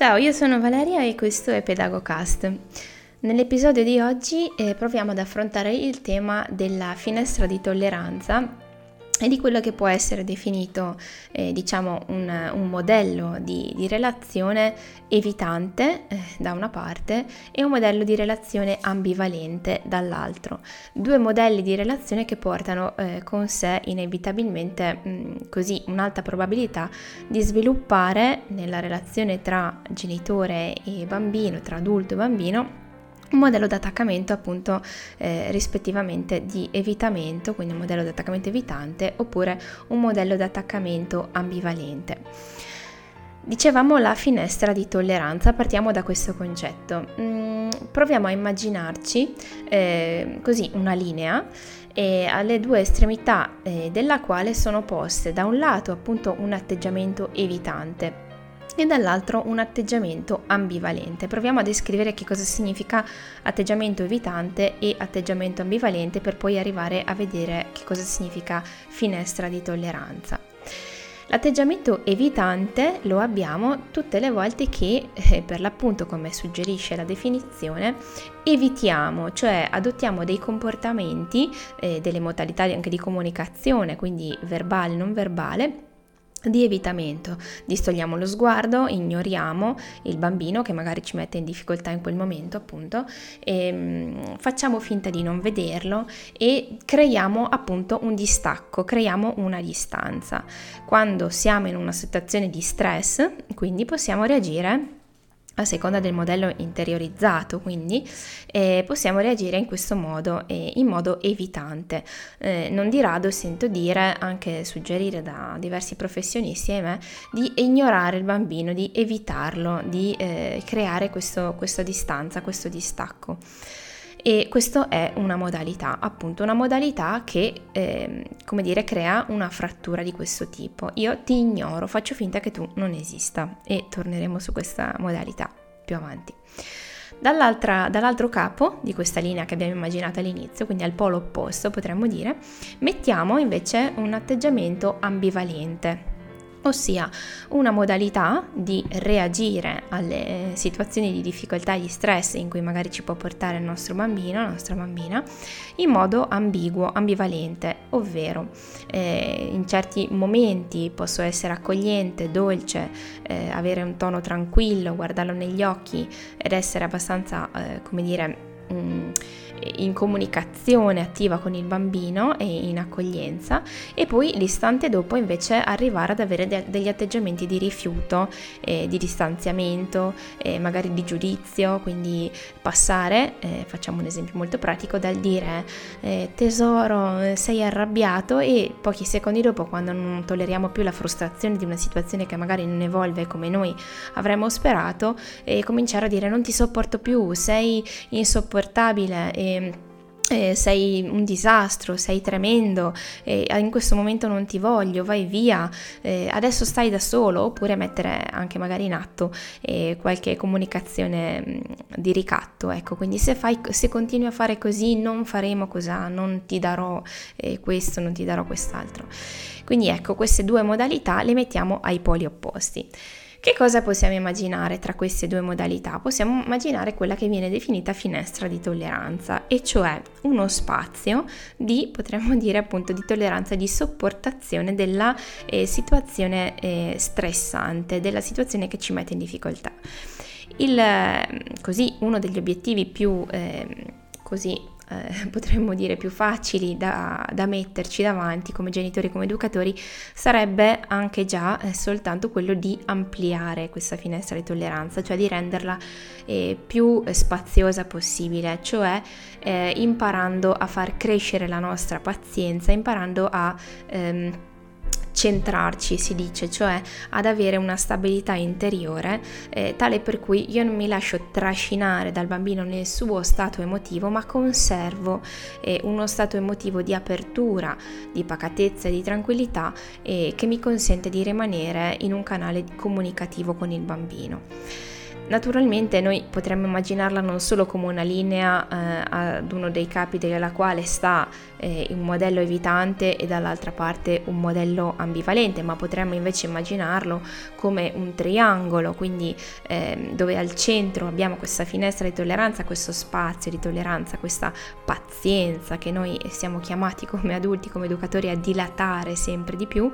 Ciao, io sono Valeria e questo è Pedagocast. Nell'episodio di oggi eh, proviamo ad affrontare il tema della finestra di tolleranza e di quello che può essere definito, eh, diciamo, un, un modello di, di, relazione evitante eh, da una parte e un modello di relazione ambivalente dall'altro. Due modelli di relazione che portano eh, con sé inevitabilmente mh, così un'alta probabilità di sviluppare nella relazione tra genitore e bambino, tra adulto e bambino, un modello di attaccamento appunto eh, rispettivamente di evitamento, quindi un modello di attaccamento evitante oppure un modello di attaccamento ambivalente. Dicevamo la finestra di tolleranza, partiamo da questo concetto. Mm, proviamo a immaginarci eh, così una linea eh, alle due estremità eh, della quale sono poste da un lato appunto un atteggiamento evitante e dall'altro un atteggiamento ambivalente. Proviamo a descrivere che cosa significa atteggiamento evitante e atteggiamento ambivalente per poi arrivare a vedere che cosa significa finestra di tolleranza. L'atteggiamento evitante lo abbiamo tutte le volte che, eh, per l'appunto come suggerisce la definizione, evitiamo, cioè adottiamo dei comportamenti, eh, delle modalità anche di comunicazione, quindi verbale, non verbale, di evitamento, distogliamo lo sguardo, ignoriamo il bambino che magari ci mette in difficoltà in quel momento appunto mm, facciamo finta di non vederlo e creiamo appunto un distacco, creiamo una distanza. Quando siamo in una situazione di stress, quindi possiamo reagire a seconda del modello interiorizzato, quindi eh, possiamo reagire in questo modo, eh, in modo evitante. Eh, non di rado sento dire, anche suggerire da diversi professionisti e me, di ignorare il bambino, di evitarlo, di eh, creare questo, questa distanza, questo distacco e questa è una modalità, appunto una modalità che, eh, come dire, crea una frattura di questo tipo. Io ti ignoro, faccio finta che tu non esista e torneremo su questa modalità più avanti. dall'altro capo di questa linea che abbiamo immaginato all'inizio, quindi al polo opposto potremmo dire, mettiamo invece un atteggiamento ambivalente ossia una modalità di reagire alle situazioni di difficoltà e di stress in cui magari ci può portare il nostro bambino, la nostra bambina, in modo ambiguo, ambivalente, ovvero eh, in certi momenti posso essere accogliente, dolce, eh, avere un tono tranquillo, guardarlo negli occhi ed essere abbastanza, eh, come dire, mh, mm, in comunicazione attiva con il bambino e in accoglienza e poi l'istante dopo invece arrivare ad avere de- degli atteggiamenti di rifiuto, eh, di distanziamento, eh, magari di giudizio, quindi passare, eh, facciamo un esempio molto pratico, dal dire eh, tesoro sei arrabbiato e pochi secondi dopo quando non tolleriamo più la frustrazione di una situazione che magari non evolve come noi avremmo sperato, cominciare a dire non ti sopporto più, sei insopportabile. E eh, sei un disastro, sei tremendo, eh, in questo momento non ti voglio, vai via, adesso stai da solo, oppure mettere anche magari in atto qualche comunicazione mh, di ricatto. Ecco, quindi se, fai, se continui a fare così non faremo cos'ha, non ti darò questo, non ti darò quest'altro. Quindi ecco, queste due modalità le mettiamo ai poli opposti. Che cosa possiamo immaginare tra queste due modalità? Possiamo immaginare quella che viene definita finestra di tolleranza, e cioè uno spazio di, potremmo dire appunto, di tolleranza, di sopportazione della eh, situazione eh, stressante, della situazione che ci mette in difficoltà. Il, così, uno degli obiettivi più eh, così eh, potremmo dire più facili da, da, metterci davanti come genitori, come educatori, sarebbe anche già eh, soltanto quello di ampliare questa finestra di tolleranza, cioè di renderla eh, più spaziosa possibile, cioè eh, imparando a far crescere la nostra pazienza, imparando a... Ehm, centrarci, si dice, cioè ad avere una stabilità interiore eh, tale per cui io non mi lascio trascinare dal bambino nel suo stato emotivo, ma conservo eh, uno stato emotivo di apertura, di pacatezza e di tranquillità eh, che mi consente di rimanere in un canale comunicativo con il bambino. Naturalmente noi potremmo immaginarla non solo come una linea eh, ad uno dei capi della quale sta eh, un modello evitante e dall'altra parte un modello ambivalente, ma potremmo invece immaginarlo come un triangolo, quindi eh, dove al centro abbiamo questa finestra di tolleranza, questo spazio di tolleranza, questa pazienza che noi siamo chiamati come adulti, come educatori a dilatare sempre di più,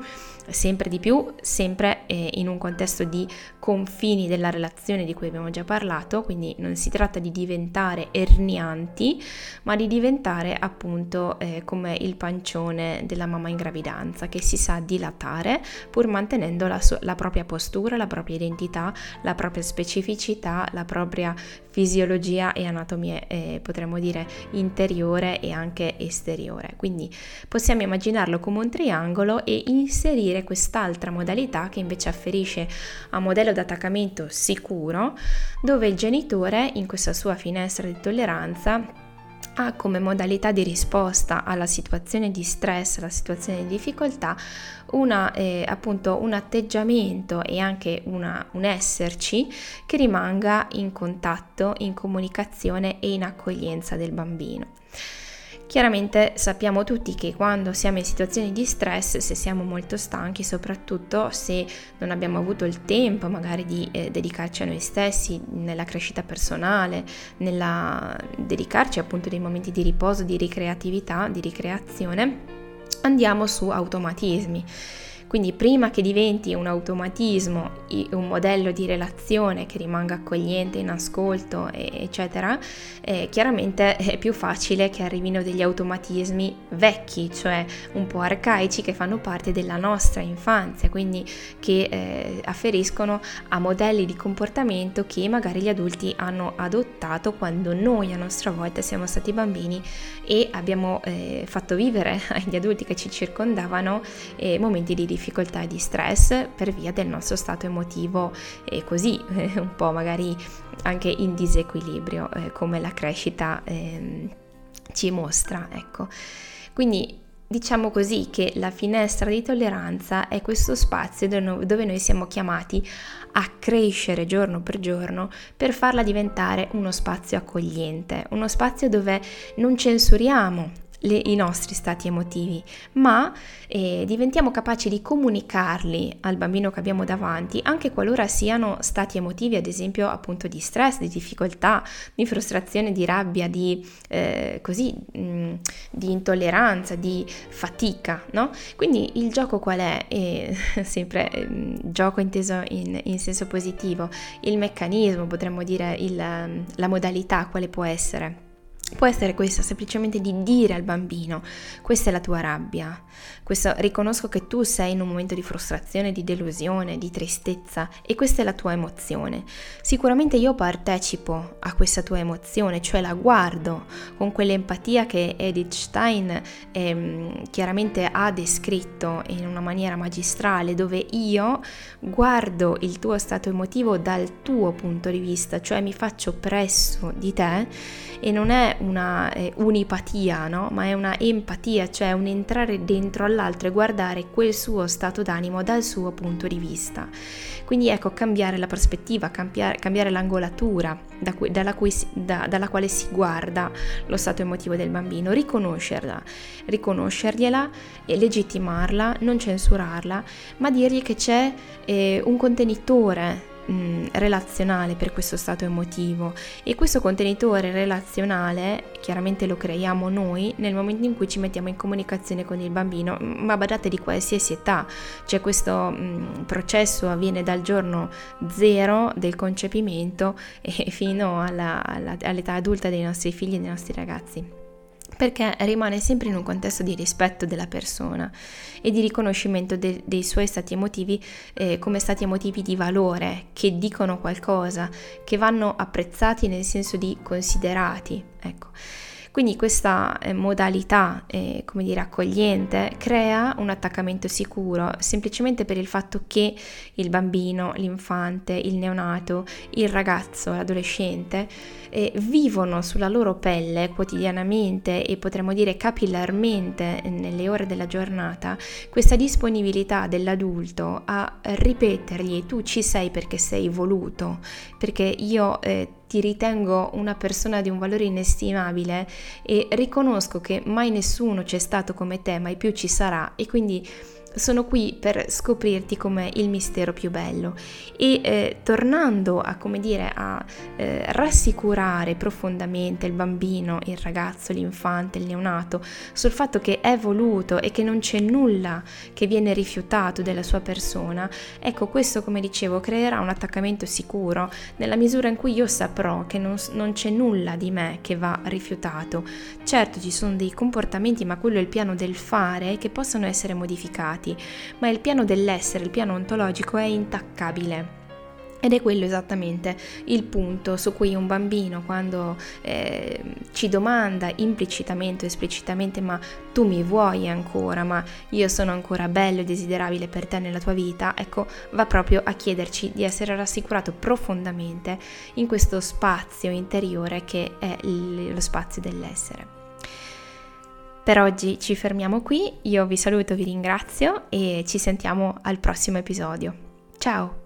sempre di più, sempre eh, in un contesto di confini della relazione di cui abbiamo già parlato, quindi non si tratta di diventare ernianti, ma di diventare appunto eh, come il pancione della mamma in gravidanza che si sa dilatare pur mantenendo la, so- la propria postura, la propria identità, la propria specificità, la propria fisiologia e anatomia, eh, potremmo dire interiore e anche esteriore. Quindi possiamo immaginarlo come un triangolo e inserire quest'altra modalità che invece afferisce a modello di attaccamento sicuro, dove il genitore in questa sua finestra di tolleranza ha come modalità di risposta alla situazione di stress, alla situazione di difficoltà, una, eh, appunto un atteggiamento e anche una, un esserci che rimanga in contatto, in comunicazione e in accoglienza del bambino. Chiaramente sappiamo tutti che quando siamo in situazioni di stress, se siamo molto stanchi, soprattutto se non abbiamo avuto il tempo magari di eh, dedicarci a noi stessi nella crescita personale, nella dedicarci appunto dei momenti di riposo, di ricreatività, di ricreazione, andiamo su automatismi quindi prima che diventi un automatismo, un modello di relazione che rimanga accogliente, in ascolto, eccetera, eh, chiaramente è più facile che arrivino degli automatismi vecchi, cioè un po' arcaici che fanno parte della nostra infanzia, quindi che eh, afferiscono a modelli di comportamento che magari gli adulti hanno adottato quando noi a nostra volta siamo stati bambini e abbiamo eh, fatto vivere agli adulti che ci circondavano eh, momenti di difficoltà e di stress per via del nostro stato emotivo e così eh, un po' magari anche in disequilibrio eh, come la crescita ehm, ci mostra, ecco. Quindi diciamo così che la finestra di tolleranza è questo spazio dove noi siamo chiamati a crescere giorno per giorno per farla diventare uno spazio accogliente, uno spazio dove non censuriamo le, i nostri stati emotivi, ma eh, diventiamo capaci di comunicarli al bambino che abbiamo davanti, anche qualora siano stati emotivi, ad esempio appunto di stress, di difficoltà, di frustrazione, di rabbia, di, eh, così, mh, mm, di intolleranza, di fatica, no? Quindi il gioco qual è? Eh, sempre eh, gioco inteso in, in, senso positivo, il meccanismo, potremmo dire il, la modalità quale può essere. Può essere questa, semplicemente di dire al bambino, questa è la tua rabbia, questo, riconosco che tu sei in un momento di frustrazione, di delusione, di tristezza e questa è la tua emozione. Sicuramente io partecipo a questa tua emozione, cioè la guardo con quell'empatia che Edith Stein ehm, chiaramente ha descritto in una maniera magistrale, dove io guardo il tuo stato emotivo dal tuo punto di vista, cioè mi faccio presso di te e non è una eh, unipatia, no? ma è una empatia, cioè un entrare dentro all'altro e guardare quel suo stato d'animo dal suo punto di vista. Quindi ecco, cambiare la prospettiva, cambiare, cambiare l'angolatura da cui, dalla, cui, da, dalla, quale si guarda lo stato emotivo del bambino, riconoscerla, riconoscergliela e legittimarla, non censurarla, ma dirgli che c'è eh, un contenitore mh, relazionale per questo stato emotivo. E questo contenitore relazionale chiaramente lo creiamo noi nel momento in cui ci mettiamo in comunicazione con il bambino, ma badate di qualsiasi età, cioè questo mh, processo avviene dal giorno zero del concepimento e fino alla, alla, all'età adulta dei nostri figli e dei nostri ragazzi perché rimane sempre in un contesto di rispetto della persona e di riconoscimento de- dei suoi stati emotivi eh, come stati emotivi di valore, che dicono qualcosa, che vanno apprezzati nel senso di considerati. Ecco. Quindi questa eh, modalità, eh, come dire, accogliente crea un attaccamento sicuro semplicemente per il fatto che il bambino, l'infante, il neonato, il ragazzo, l'adolescente eh, vivono sulla loro pelle quotidianamente e potremmo dire capillarmente nelle ore della giornata questa disponibilità dell'adulto a ripetergli tu ci sei perché sei voluto, perché io eh, ti ritengo una persona di un valore inestimabile e riconosco che mai nessuno c'è stato come te, mai più ci sarà e quindi sono qui per scoprirti come il mistero più bello e eh, tornando a, come dire, a eh, rassicurare profondamente il bambino, il ragazzo, l'infante, il neonato sul fatto che è voluto e che non c'è nulla che viene rifiutato della sua persona, ecco questo come dicevo creerà un attaccamento sicuro nella misura in cui io saprò che non, non c'è nulla di me che va rifiutato. Certo ci sono dei comportamenti, ma quello è il piano del fare che possono essere modificati avanti, ma il piano dell'essere, il piano ontologico è intaccabile. Ed è quello esattamente il punto su cui un bambino quando eh, ci domanda implicitamente o esplicitamente ma tu mi vuoi ancora, ma io sono ancora bello e desiderabile per te nella tua vita, ecco va proprio a chiederci di essere rassicurato profondamente in questo spazio interiore che è lo spazio dell'essere. Per oggi ci fermiamo qui, io vi saluto, vi ringrazio e ci sentiamo al prossimo episodio. Ciao!